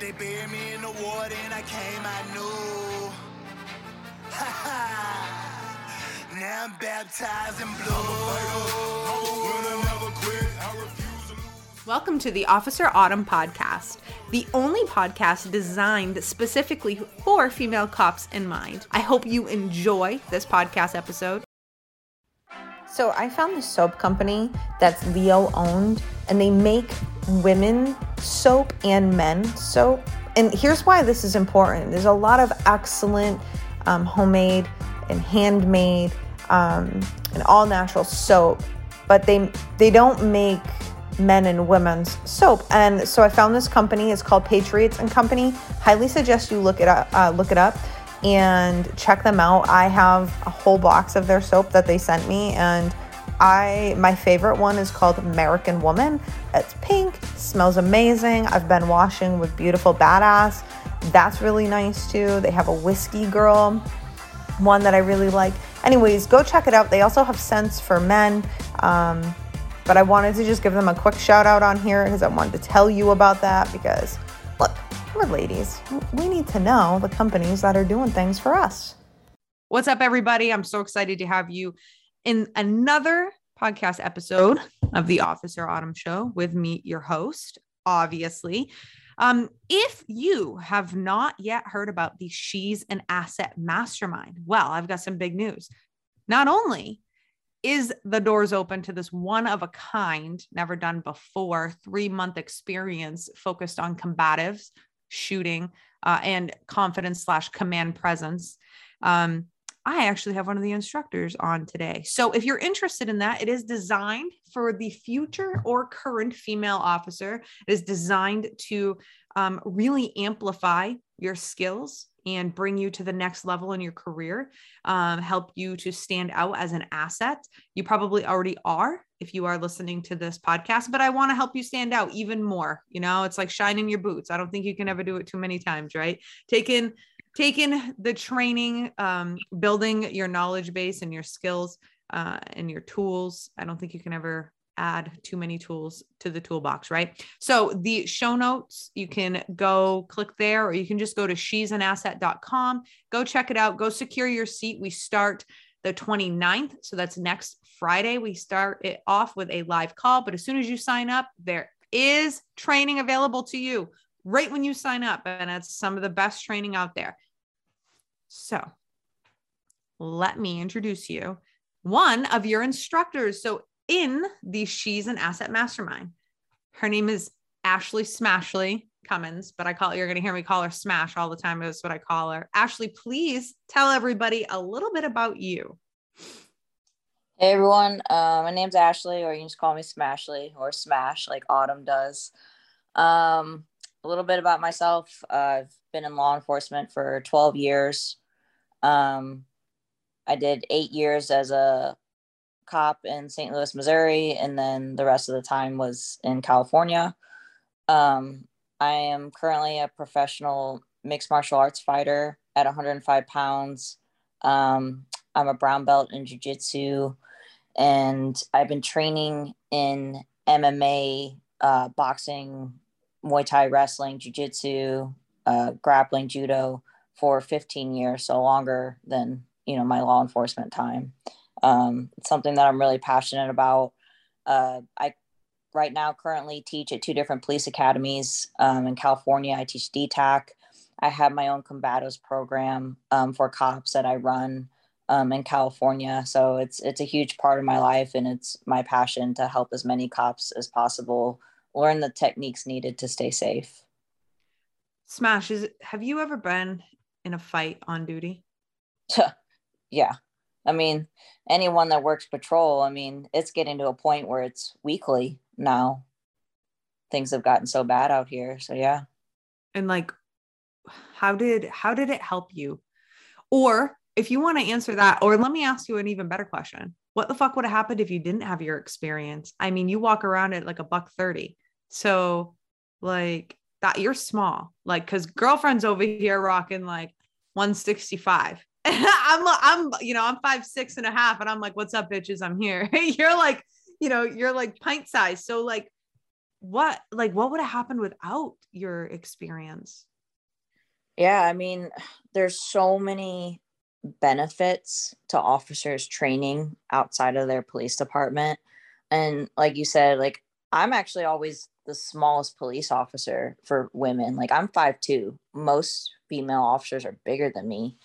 They buried me in the water and I came, I knew. now I'm baptized in blood. Welcome to the Officer Autumn podcast, the only podcast designed specifically for female cops in mind. I hope you enjoy this podcast episode. So, I found this soap company that's Leo owned, and they make women soap and men soap. And here's why this is important there's a lot of excellent um, homemade and handmade um, and all natural soap, but they they don't make men and women's soap. And so I found this company. It's called Patriots and Company. Highly suggest you look it up. Uh, look it up and check them out. I have a whole box of their soap that they sent me, and I my favorite one is called American Woman. It's pink, smells amazing. I've been washing with beautiful badass. That's really nice too. They have a whiskey girl, one that I really like. Anyways, go check it out. They also have scents for men. Um, but I wanted to just give them a quick shout out on here because I wanted to tell you about that because look, ladies. We need to know the companies that are doing things for us. What's up, everybody? I'm so excited to have you in another podcast episode of the Officer Autumn Show with me, your host, obviously. Um, if you have not yet heard about the She's an Asset Mastermind, well, I've got some big news. Not only is the doors open to this one of a kind, never done before, three month experience focused on combatives, shooting, uh, and confidence slash command presence. Um, I actually have one of the instructors on today. So if you're interested in that, it is designed for the future or current female officer. It is designed to um, really amplify your skills and bring you to the next level in your career, um, help you to stand out as an asset. You probably already are if you are listening to this podcast, but I want to help you stand out even more. You know, it's like shining your boots. I don't think you can ever do it too many times, right? Taking taking the training, um, building your knowledge base and your skills uh, and your tools. I don't think you can ever add too many tools to the toolbox, right? So the show notes, you can go click there or you can just go to she'sanasset.com, go check it out, go secure your seat. We start the 29th. So that's next Friday. We start it off with a live call, but as soon as you sign up, there is training available to you right when you sign up. And it's some of the best training out there. So let me introduce you one of your instructors. So in the She's an Asset Mastermind, her name is Ashley Smashley Cummins, but I call you're going to hear me call her Smash all the time. Is what I call her. Ashley, please tell everybody a little bit about you. Hey everyone, uh, my name's Ashley, or you can just call me Smashley or Smash, like Autumn does. Um, a little bit about myself. Uh, I've been in law enforcement for 12 years. Um, I did eight years as a cop in St. Louis, Missouri, and then the rest of the time was in California. Um, I am currently a professional mixed martial arts fighter at 105 pounds. Um, I'm a brown belt in jiu-jitsu, and I've been training in MMA, uh, boxing, Muay Thai wrestling, Jiu Jitsu, uh, grappling, judo for 15 years, so longer than you know my law enforcement time. Um, it's something that I'm really passionate about. Uh, I right now currently teach at two different police academies um, in California. I teach DTAC. I have my own combatives program um, for cops that I run um, in California. So it's it's a huge part of my life, and it's my passion to help as many cops as possible learn the techniques needed to stay safe. Smash, is have you ever been in a fight on duty? yeah. I mean, anyone that works patrol, I mean, it's getting to a point where it's weekly now. Things have gotten so bad out here. So yeah. And like how did how did it help you? Or if you want to answer that, or let me ask you an even better question. What the fuck would have happened if you didn't have your experience? I mean, you walk around at like a buck 30. So like that you're small. Like cuz girlfriend's over here rocking like 165. I'm I'm you know, I'm five six and a half, and I'm like, what's up, bitches? I'm here. you're like, you know, you're like pint size. So like what like what would have happened without your experience yeah i mean there's so many benefits to officers training outside of their police department and like you said like i'm actually always the smallest police officer for women like i'm five two most female officers are bigger than me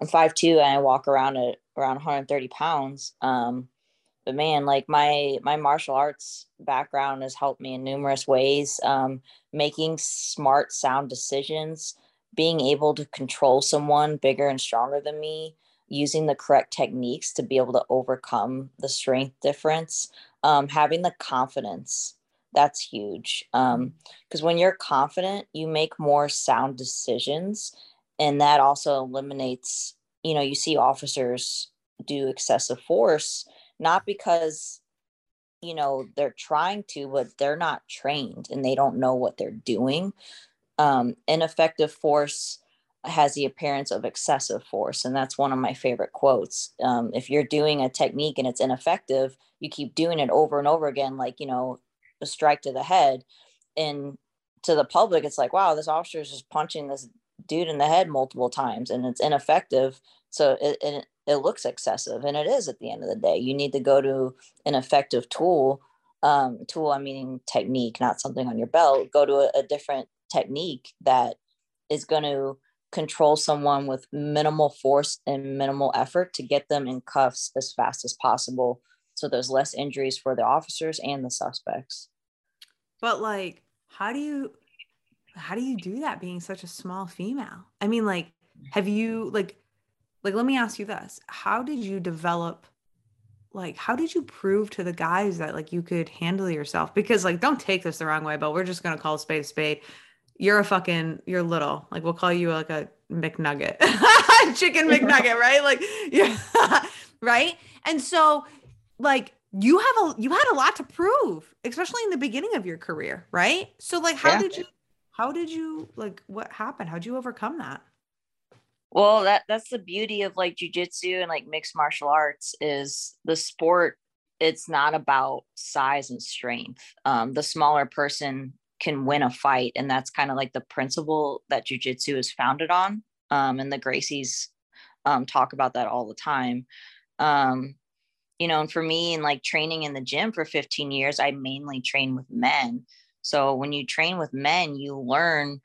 i'm five two and i walk around at around 130 pounds. Um but man like my my martial arts background has helped me in numerous ways. Um making smart sound decisions being able to control someone bigger and stronger than me using the correct techniques to be able to overcome the strength difference um, having the confidence that's huge. Because um, when you're confident you make more sound decisions and that also eliminates you know you see officers do excessive force not because you know they're trying to but they're not trained and they don't know what they're doing. Um, ineffective force has the appearance of excessive force and that's one of my favorite quotes. Um, if you're doing a technique and it's ineffective you keep doing it over and over again like you know a strike to the head. And to the public it's like wow this officer is just punching this dude in the head multiple times and it's ineffective. So it, it, it looks excessive and it is at the end of the day. You need to go to an effective tool um, tool i'm meaning technique not something on your belt. Go to a, a different technique that is going to control someone with minimal force and minimal effort to get them in cuffs as fast as possible. So there's less injuries for the officers and the suspects. But like how do you how do you do that being such a small female? I mean like have you mm-hmm. like like let me ask you this. How did you develop like how did you prove to the guys that like you could handle yourself? Because like don't take this the wrong way but we're just gonna call spade spade. You're a fucking you're little. Like we'll call you like a mcnugget chicken mcnugget right? Like yeah right? And so like you have a you had a lot to prove especially in the beginning of your career right? So like how yeah. did you how did you like what happened? How'd you overcome that? Well that that's the beauty of like jujitsu and like mixed martial arts is the sport it's not about size and strength. Um, the smaller person can win a fight and that's kind of like the principle that jujitsu is founded on. Um, and the Gracies um, talk about that all the time. Um, you know, and for me and like training in the gym for 15 years, I mainly train with men. So when you train with men, you learn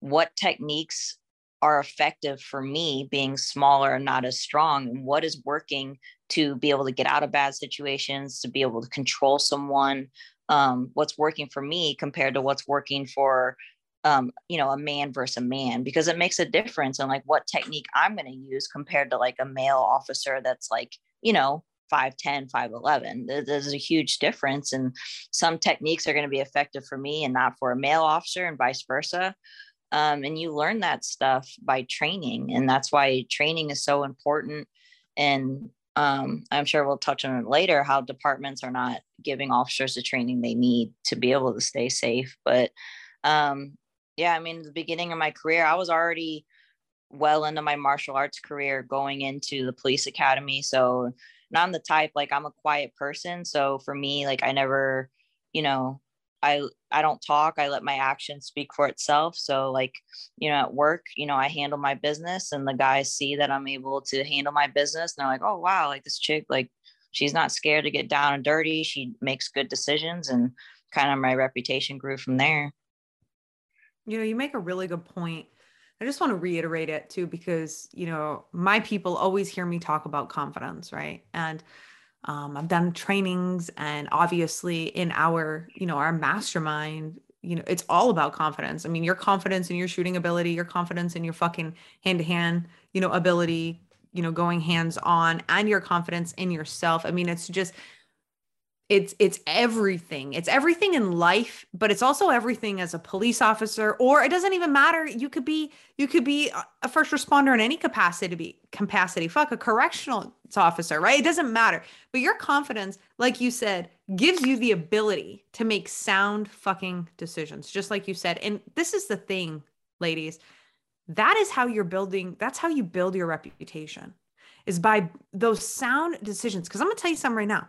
what techniques are effective for me being smaller and not as strong and what is working to be able to get out of bad situations to be able to control someone um, what's working for me compared to what's working for um, you know a man versus a man because it makes a difference in like what technique i'm going to use compared to like a male officer that's like you know 5'10, 5'11. There's a huge difference. And some techniques are going to be effective for me and not for a male officer, and vice versa. Um, and you learn that stuff by training. And that's why training is so important. And um, I'm sure we'll touch on it later how departments are not giving officers the training they need to be able to stay safe. But um, yeah, I mean, the beginning of my career, I was already well into my martial arts career going into the police academy. So and I'm the type like I'm a quiet person. So for me, like I never, you know, I I don't talk. I let my actions speak for itself. So like, you know, at work, you know, I handle my business and the guys see that I'm able to handle my business and they're like, "Oh, wow, like this chick like she's not scared to get down and dirty. She makes good decisions and kind of my reputation grew from there." You know, you make a really good point I just want to reiterate it too, because, you know, my people always hear me talk about confidence, right? And um, I've done trainings and obviously in our, you know, our mastermind, you know, it's all about confidence. I mean, your confidence in your shooting ability, your confidence in your fucking hand to hand, you know, ability, you know, going hands on and your confidence in yourself. I mean, it's just, it's it's everything. It's everything in life but it's also everything as a police officer or it doesn't even matter. You could be you could be a first responder in any capacity be capacity. Fuck a correctional officer right? It doesn't matter. But your confidence like you said gives you the ability to make sound fucking decisions just like you said. And this is the thing ladies. That is how you're building that's how you build your reputation is by those sound decisions. Because i'm going to tell you something right now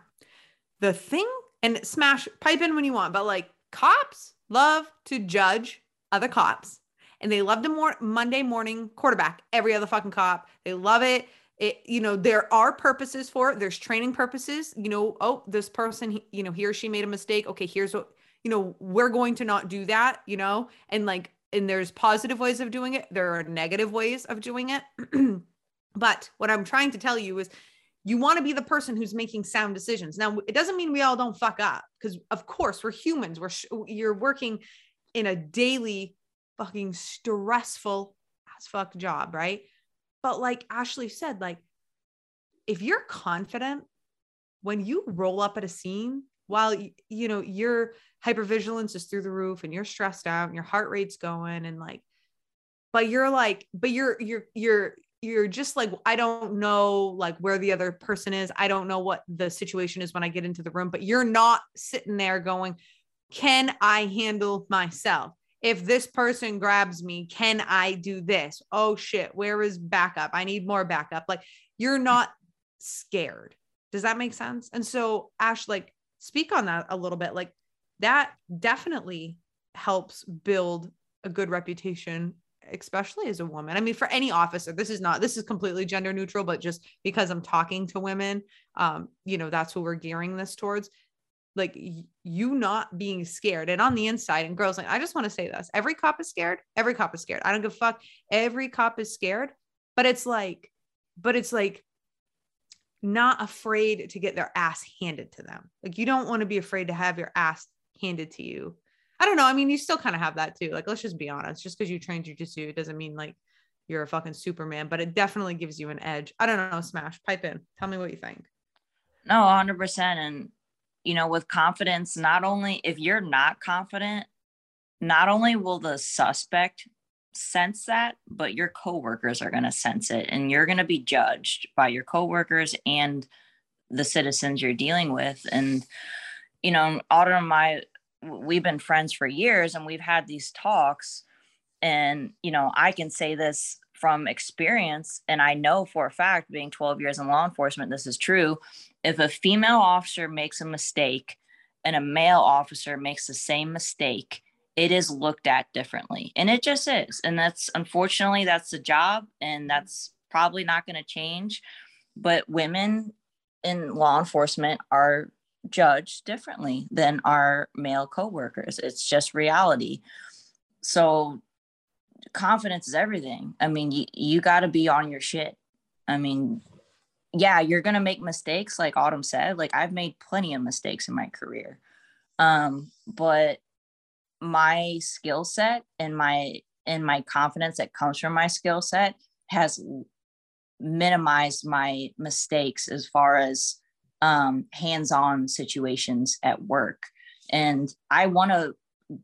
the thing and smash pipe in when you want but like cops love to judge other cops and they love to mor- Monday morning quarterback every other fucking cop. They love it. It, you know, there are purposes for it. There's training purposes. You know, oh, this person, you know, he or she made a mistake. Okay, here's what, you know, we're going to not do that, you know, and like, and there's positive ways of doing it. There are negative ways of doing it. but what I'm trying to tell you is you want to be the person who's making sound decisions. Now, it doesn't mean we all don't fuck up because, of course, we're humans. We're sh- you're working in a daily fucking stressful as fuck job, right? But like Ashley said, like if you're confident when you roll up at a scene while you know your hypervigilance is through the roof and you're stressed out and your heart rate's going and like but you're like but you're you're you're you're just like i don't know like where the other person is i don't know what the situation is when i get into the room but you're not sitting there going can i handle myself? If this person grabs me can i do this? Oh shit where is backup? I need more backup. Like you're mm. not scared. Does that make sense? And so ash like speak on that a little bit. Like that definitely helps build a good reputation especially as a woman. I mean, for any officer, this is not, this is completely gender neutral, but just because I'm talking to women, um, you know, that's what we're gearing this towards. Like you not being scared and on the inside, and girls, like, I just want to say this every cop is scared. Every cop is scared. I don't give a fuck. Every cop is scared, but it's like, but it's like, not afraid to get their ass handed to them. Like you don't want to be afraid to have your ass handed to you I don't know. I mean, you still kind of have that too. Like, let's just be honest. Just because you train jujitsu, it doesn't mean like you're a fucking Superman, but it definitely gives you an edge. I don't know. Smash, pipe in. Tell me what you think. No, 100%. And, you know, with confidence, not only if you're not confident, not only will the suspect sense that, but your coworkers are going to sense it and you're going to be judged by your coworkers and the citizens you're dealing with. And, you know, Autumn my we've been friends for years and we've had these talks. And you know i can say this from experience and i know for a fact being 12 years in law enforcement this is true. If a female officer makes a mistake and a male officer makes the same mistake it is looked at differently. And it just is. And that's unfortunately that's the job and that's probably not going to change. But women in law enforcement are judged differently than our male coworkers. It's just reality. So confidence is everything. I mean, you, you got to be on your shit. I mean, yeah, you're going to make mistakes like Autumn said. Like I've made plenty of mistakes in my career. Um, but my skill set and my and my confidence that comes from my skill set has minimized my mistakes as far as um, hands-on situations at work. And i want to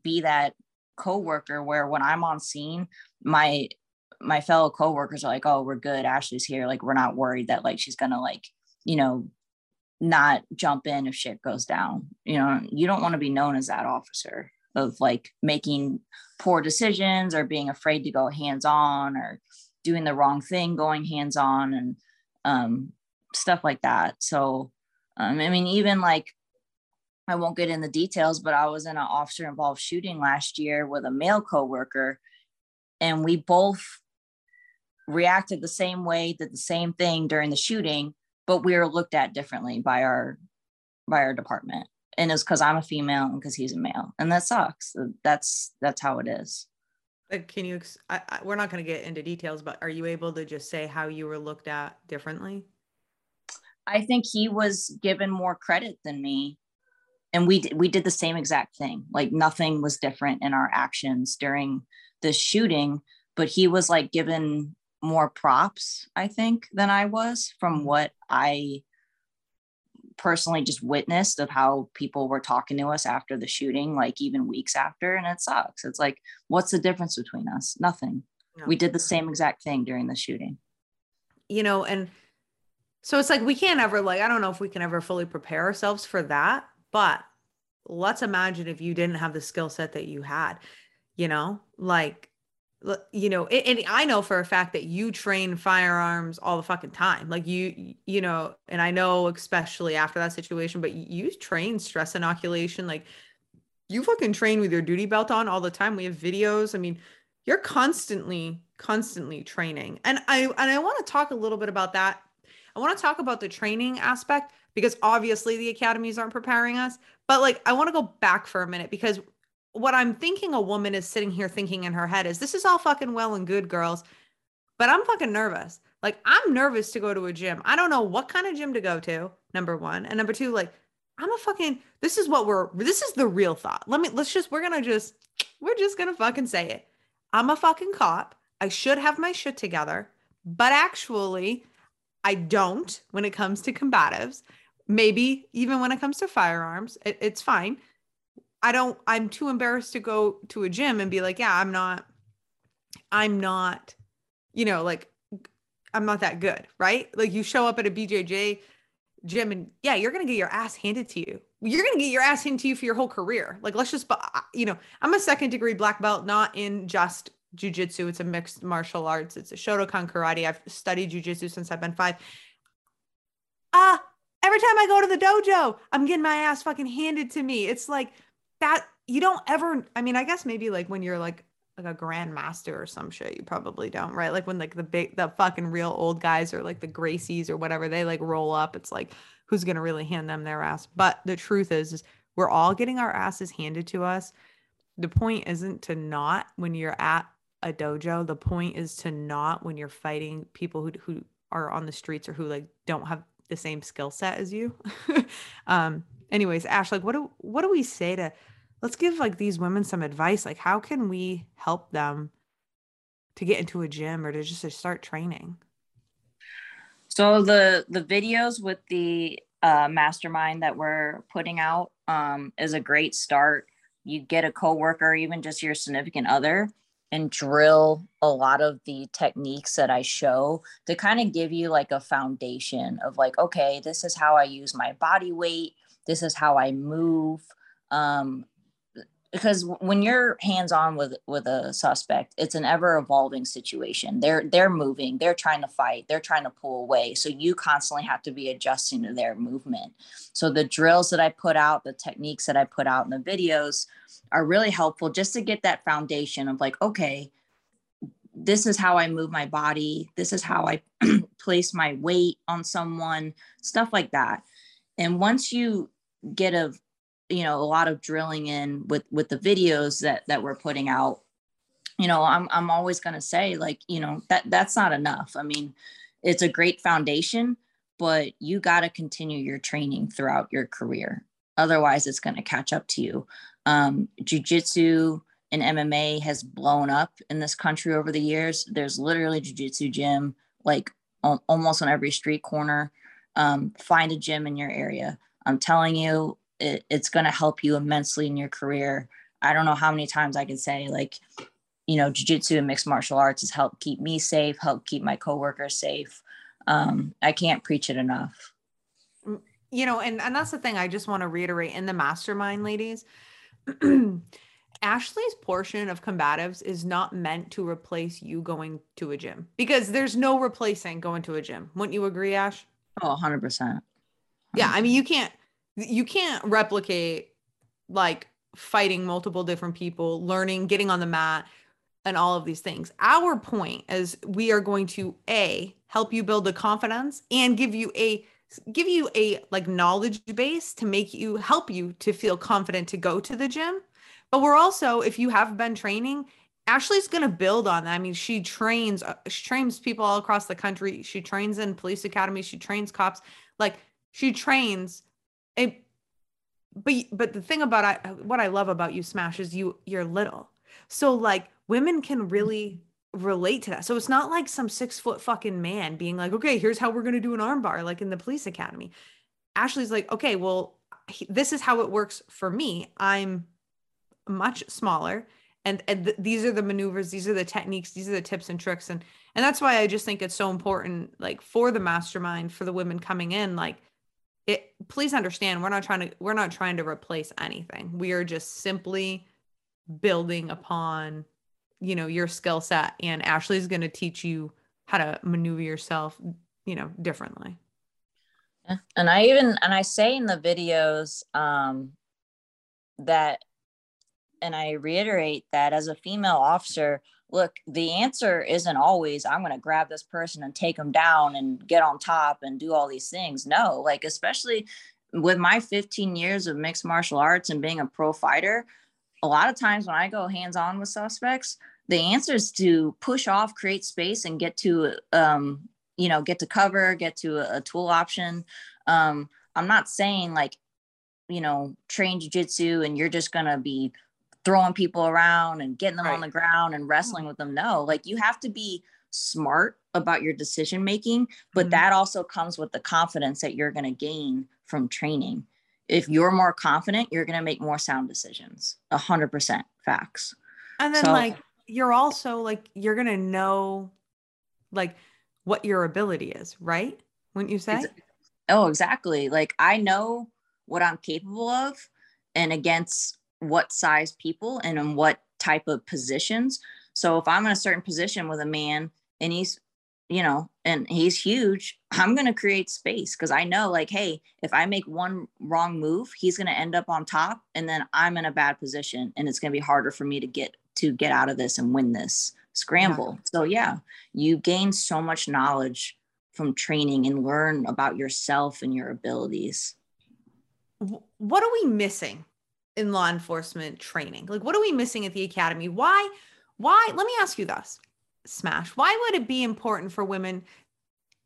be that coworker where when i'm on scene my my fellow coworkers are like oh we're good. Ashley's here. Like we're not worried that like she's gonna like you know not jump in if shit goes down. You know you don't want to be known as that officer of like making poor decisions or being afraid to go hands on or doing the wrong thing going hands on and um, stuff like that. So um, I mean, even like I won't get in the details, but I was in an officer involved shooting last year with a male coworker, and we both reacted the same way, did the same thing during the shooting, but we were looked at differently by our by our department. And it's because I'm a female and because he's a male, and that sucks. That's that's how it is. Can you? I, I, we're not going to get into details, but are you able to just say how you were looked at differently? I think he was given more credit than me. And we we did the same exact thing. Like nothing was different in our actions during the shooting, but he was like given more props, I think, than I was from mm-hmm. what I personally just witnessed of how people were talking to us after the shooting, like even weeks after. And it sucks. It's like, what's the difference between us? Nothing. No. We did the same exact thing during the shooting. You know, and so it's like we can't ever like I don't know if we can ever fully prepare ourselves for that, but let's imagine if you didn't have the skill set that you had, you know, like you know, and I know for a fact that you train firearms all the fucking time. Like you, you know, and I know especially after that situation, but you train stress inoculation. Like you fucking train with your duty belt on all the time. We have videos. I mean, you're constantly, constantly training. And I and I want to talk a little bit about that. I want to talk about the training aspect because obviously the academies aren't preparing us. But like I want to go back for a minute because what I'm thinking a woman is sitting here thinking in her head is this is all fucking well and good, girls, but I'm fucking nervous. Like I'm nervous to go to a gym. I don't know what kind of gym to go to. Number one, and number two, like I'm a fucking. This is what we're. This is the real thought. Let me. Let's just. We're gonna just. We're just gonna fucking say it. I'm a fucking cop. I should have my shit together, but actually, I don't when it comes to combatives. Maybe even when it comes to firearms, it, it's fine. I don't. I'm too embarrassed to go to a gym and be like, yeah, I'm not. I'm not. You know, like I'm not that good, right? Like you show up at a BJJ gym and yeah, you're going to get your ass handed to you. You're going to get your ass handed to you for your whole career. Like, let's just, you know, I'm a second degree black belt, not in just jujitsu. It's a mixed martial arts. It's a Shotokan karate. I've studied jujitsu since I've been five. Ah, uh, every time I go to the dojo, I'm getting my ass fucking handed to me. It's like that. You don't ever, I mean, I guess maybe like when you're like like a grandmaster or some shit. You probably don't, right? Like when like the big the fucking real old guys or like the Gracies or whatever, they like roll up. It's like who's gonna really hand them their ass? But the truth is, is we're all getting our asses handed to us. The point isn't to not when you're at a dojo. The point is to not when you're fighting people who who are on the streets or who like don't have the same skill set as you. um anyways, Ash, like what do what do we say to let's give like these women some advice like how can we help them to get into a gym or to just to start training so the the videos with the uh, mastermind that we're putting out um, is a great start you get a coworker even just your significant other and drill a lot of the techniques that I show to kind of give you like a foundation of like, okay, this is how I use my body weight. This is how I move. Um, because when you're hands on with with a suspect it's an ever evolving situation. They're they're moving they're trying to fight they're trying to pull away. So you constantly have to be adjusting to their movement. So the drills that i put out the techniques that i put out in the videos are really helpful just to get that foundation of like okay this is how i move my body. This is how i place my weight on someone stuff like that. And once you get a you know a lot of drilling in with with the videos that that we're putting out you know i'm i'm always going to say like you know that that's not enough. I mean it's a great foundation but you got to continue your training throughout your career. Otherwise it's going to catch up to you. Um jiu-jitsu and mma has blown up in this country over the years. There's literally jiu-jitsu gym like almost on every street corner. Um, find a gym in your area. I'm telling you it, it's going to help you immensely in your career. I don't know how many times I can say like, you know, jujitsu and mixed martial arts has helped keep me safe, help keep my coworkers safe. Um, I can't preach it enough. Mm, you know, and, and that's the thing I just want to reiterate in the mastermind, ladies. Ashley's portion of combatives is not meant to replace you going to a gym because there's no replacing going to a gym. Wouldn't you agree, Ash? Oh, 100%. 100%. Yeah. I mean, you can't, you can't replicate like fighting multiple different people, learning, getting on the mat, and all of these things. Our point is we are going to a help you build the confidence and give you a give you a like knowledge base to make you help you to feel confident to go to the gym. But we're also if you have been training, Ashley's going to build on that. I mean, she trains uh, she trains people all across the country. She trains in police academies, she trains cops. Like she trains but but the thing about I, what I love about you smash is you you're little. So like women can really relate to that. So it's not like some 6 foot fucking man being like, "Okay, here's how we're going to do an armbar like in the police academy." Ashley's like, "Okay, well, he, this is how it works for me. I'm much smaller and, and th- these are the maneuvers these are the techniques these are the tips and tricks and and that's why i just think it's so important like for the mastermind for the women coming in like it please understand we're not trying to we're not trying to replace anything. We are just simply building upon you know your skill set and ashley's going to teach you how to maneuver yourself you know differently. And i even and i say in the videos um that and I reiterate that as a female officer, look, the answer isn't always I'm going to grab this person and take them down and get on top and do all these things. No, like especially with my 15 years of mixed martial arts and being a pro fighter, a lot of times when I go hands on with suspects, the answer is to push off, create space, and get to, um, you know, get to cover, get to a, a tool option. Um, I'm not saying like, you know, train jujitsu and you're just gonna be throwing people around and getting them right. on the ground and wrestling with them. No, like you have to be smart about your decision making, but mm-hmm. that also comes with the confidence that you're going to gain from training. If you're more confident, you're going to make more sound decisions. A hundred percent facts. And then so, like you're also like you're going to know like what your ability is, right? Wouldn't you say? Oh, exactly. Like I know what I'm capable of and against what size people and in what type of positions. So if I'm in a certain position with a man and he's, you know, and he's huge, I'm going to create space because I know, like, hey, if I make one wrong move, he's going to end up on top and then I'm in a bad position and it's going to be harder for me to get to get out of this and win this scramble. Yeah. So yeah, you gain so much knowledge from training and learn about yourself and your abilities. What are we missing in law enforcement training? Like, what are we missing at the academy? Why? Why? Let me ask you this, Smash. Why would it be important for women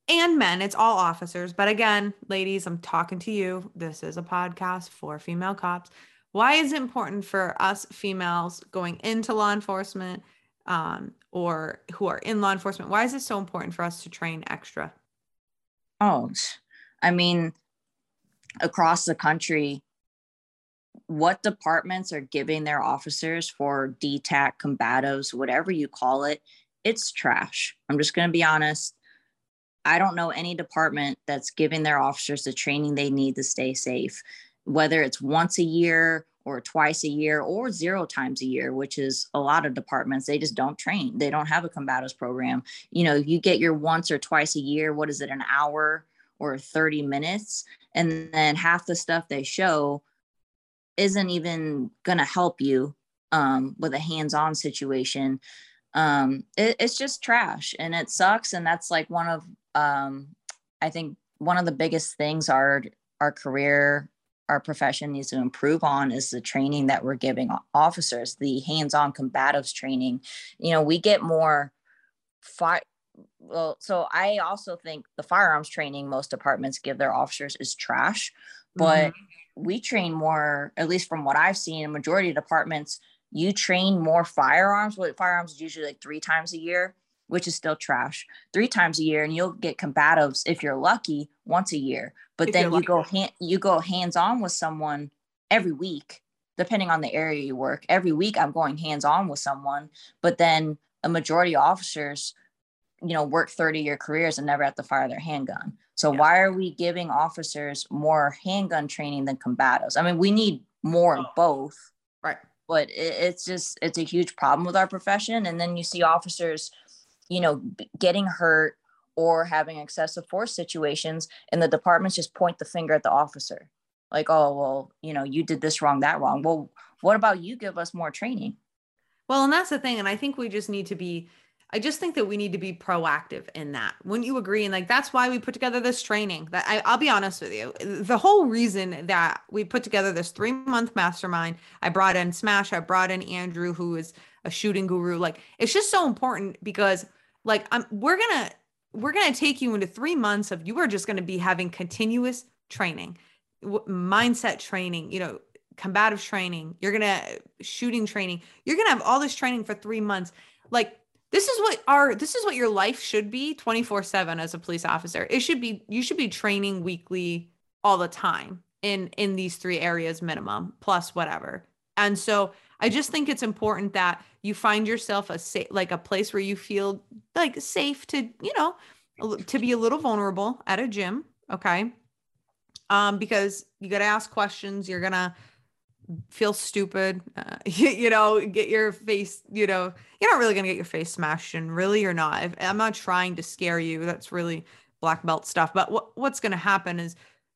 and men? It's all officers, but again, ladies, I'm talking to you. This is a podcast for female cops. Why is it important for us females going into law enforcement um, or who are in law enforcement? Why is it so important for us to train extra? Oh, I mean, across the country, what departments are giving their officers for DTAC, combatives, whatever you call it, it's trash. I'm just going to be honest. I don't know any department that's giving their officers the training they need to stay safe, whether it's once a year or twice a year or zero times a year, which is a lot of departments. They just don't train. They don't have a combatives program. You know, you get your once or twice a year, what is it, an hour or 30 minutes? And then half the stuff they show isn't even going to help you um, with a hands-on situation um, it, it's just trash and it sucks. And that's like one of um, i think one of the biggest things our our career our profession needs to improve on is the training that we're giving officers the hands-on combatives training. You know we get more fire well so i also think the firearms training most departments give their officers is trash but mm-hmm we train more, at least from what I've seen in majority of departments, you train more firearms. What firearms is usually like three times a year, which is still trash. Three times a year, and you'll get combatives if you're lucky once a year. But if then you go hand you go hands on with someone every week, depending on the area you work. Every week I'm going hands on with someone, but then a majority of officers, you know, work 30 year careers and never have to fire their handgun. So yeah. why are we giving officers more handgun training than combatives? I mean, we need more of oh. both. Right. But it, it's just it's a huge problem with our profession. And then you see officers, you know, getting hurt or having excessive force situations, and the departments just point the finger at the officer, like, oh well, you know, you did this wrong, that wrong. Well, what about you give us more training? Well, and that's the thing. And I think we just need to be I just think that we need to be proactive in that. Wouldn't you agree? And like that's why we put together this training. That I, I'll be honest with you, the whole reason that we put together this three month mastermind, I brought in Smash, I brought in Andrew, who is a shooting guru. Like it's just so important because like I'm we're gonna we're gonna take you into three months of you are just gonna be having continuous training, w- mindset training, you know, combative training. You're gonna shooting training. You're gonna have all this training for three months. Like this is what our this is what your life should be 24/7 as a police officer. It should be you should be training weekly all the time in in these three areas minimum plus whatever. And so I just think it's important that you find yourself a safe like a place where you feel like safe to, you know, to be a little vulnerable at a gym, okay? Um because you got to ask questions, you're going to feel stupid, uh, you, you, know, get your face, you know, you're not really going to get your face smashed and really you're not. If, I'm not trying to scare you. That's really black belt stuff. But what, what's going to happen is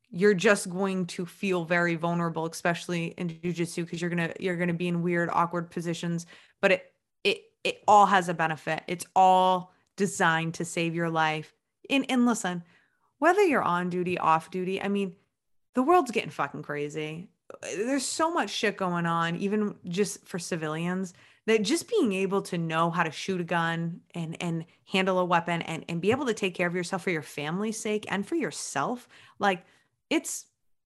you're just going to feel very vulnerable, especially in jujitsu, because you're gonna you're gonna be in weird, awkward positions. But it it it all has a benefit. It's all designed to save your life. And and listen, whether you're on duty, off duty, I mean, the world's getting fucking crazy. There's so much shit going on, even just for civilians, that just being able to know how to shoot a gun and and handle a weapon and and be able to take care of yourself for your family's sake and for yourself, like it's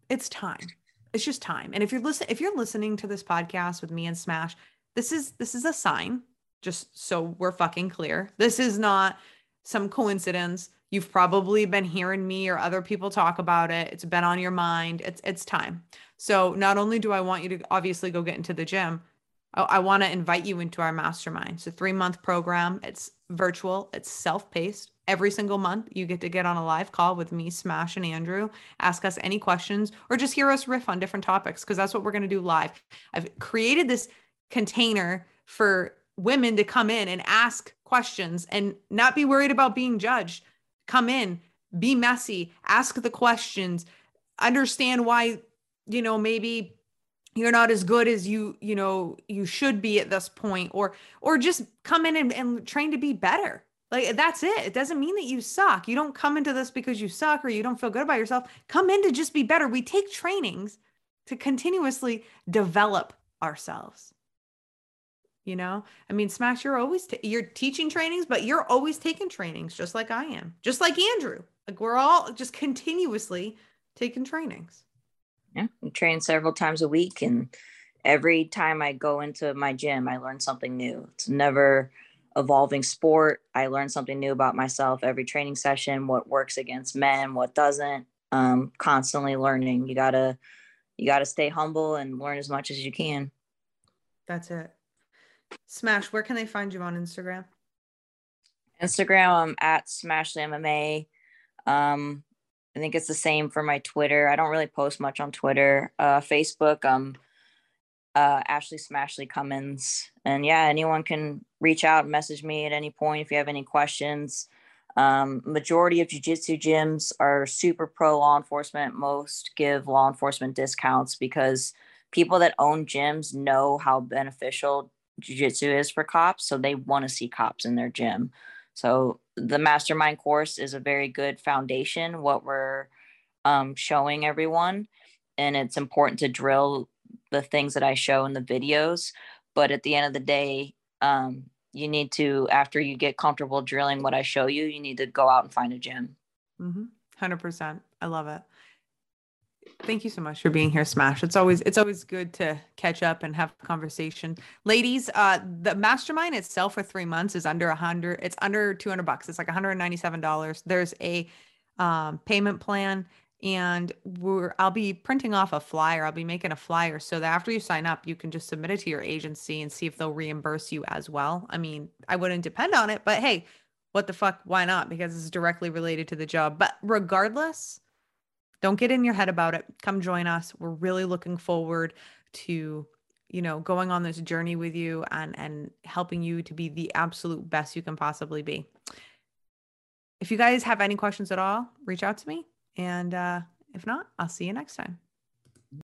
it's time. It's just time. And if you're listening, if you're listening to this podcast with me and Smash, this is this is a sign. Just so we're fucking clear, this is not some coincidence. You've probably been hearing me or other people talk about it. It's been on your mind. It's it's time. So not only do I want you to obviously go get into the gym, I, I want to invite you into our mastermind. It's a three month program. It's virtual. It's self paced. Every single month, you get to get on a live call with me, Smash, and Andrew, ask us any questions, or just hear us riff on different topics because that's what we're going to do live. I've created this container for women to come in and ask questions and not be worried about being judged. Come in, be messy, ask the questions, understand why, you know, maybe you're not as good as you you know you should be at this point or or just come in and, and train to be better like that's it. It doesn't mean that you suck. You don't come into this because you suck or you don't feel good about yourself. Come in to just be better. We take trainings to continuously develop ourselves. You know, I mean, Smash, you're always t- you're teaching trainings, but you're always taking trainings, just like I am, just like Andrew. Like we're all just continuously taking trainings. Yeah, I train several times a week, and every time I go into my gym, I learn something new. It's never evolving sport. I learn something new about myself every training session, what works against men, what doesn't. Um, constantly learning. You gotta you gotta stay humble and learn as much as you can. That's it. Smash, where can they find you on Instagram? Instagram, I'm at Smash MMA. Um, I think it's the same for my Twitter. I don't really post much on Twitter. Uh, Facebook, um, uh, Ashley Smashley Cummins. And yeah, anyone can reach out and message me at any point if you have any questions. Um, majority of jiu-jitsu gyms are super pro law enforcement. Most give law enforcement discounts because people that own gyms know how beneficial jiu-jitsu is for cops. So they want to see cops in their gym. So the mastermind course is a very good foundation, what we're um, showing everyone. And it's important to drill the things that I show in the videos. But at the end of the day, um, you need to, after you get comfortable drilling what I show you, you need to go out and find a gym. Mm-hmm. 100%. I love it. Thank you so much for being here, Smash. It's always it's always good to catch up and have conversation. Ladies, uh the mastermind itself for 3 months is under a 100 it's under 200 bucks. It's like $197. There's a um, payment plan and we're I'll be printing off a flyer. I'll be making a flyer so that after you sign up, you can just submit it to your agency and see if they'll reimburse you as well. I mean, I wouldn't depend on it, but hey, what the fuck? Why not? Because it's directly related to the job. But regardless, don't get in your head about it. Come join us. We're really looking forward to you know going on this journey with you and and helping you to be the absolute best you can possibly be. If you guys have any questions at all, reach out to me and uh, if not, I'll see you next time.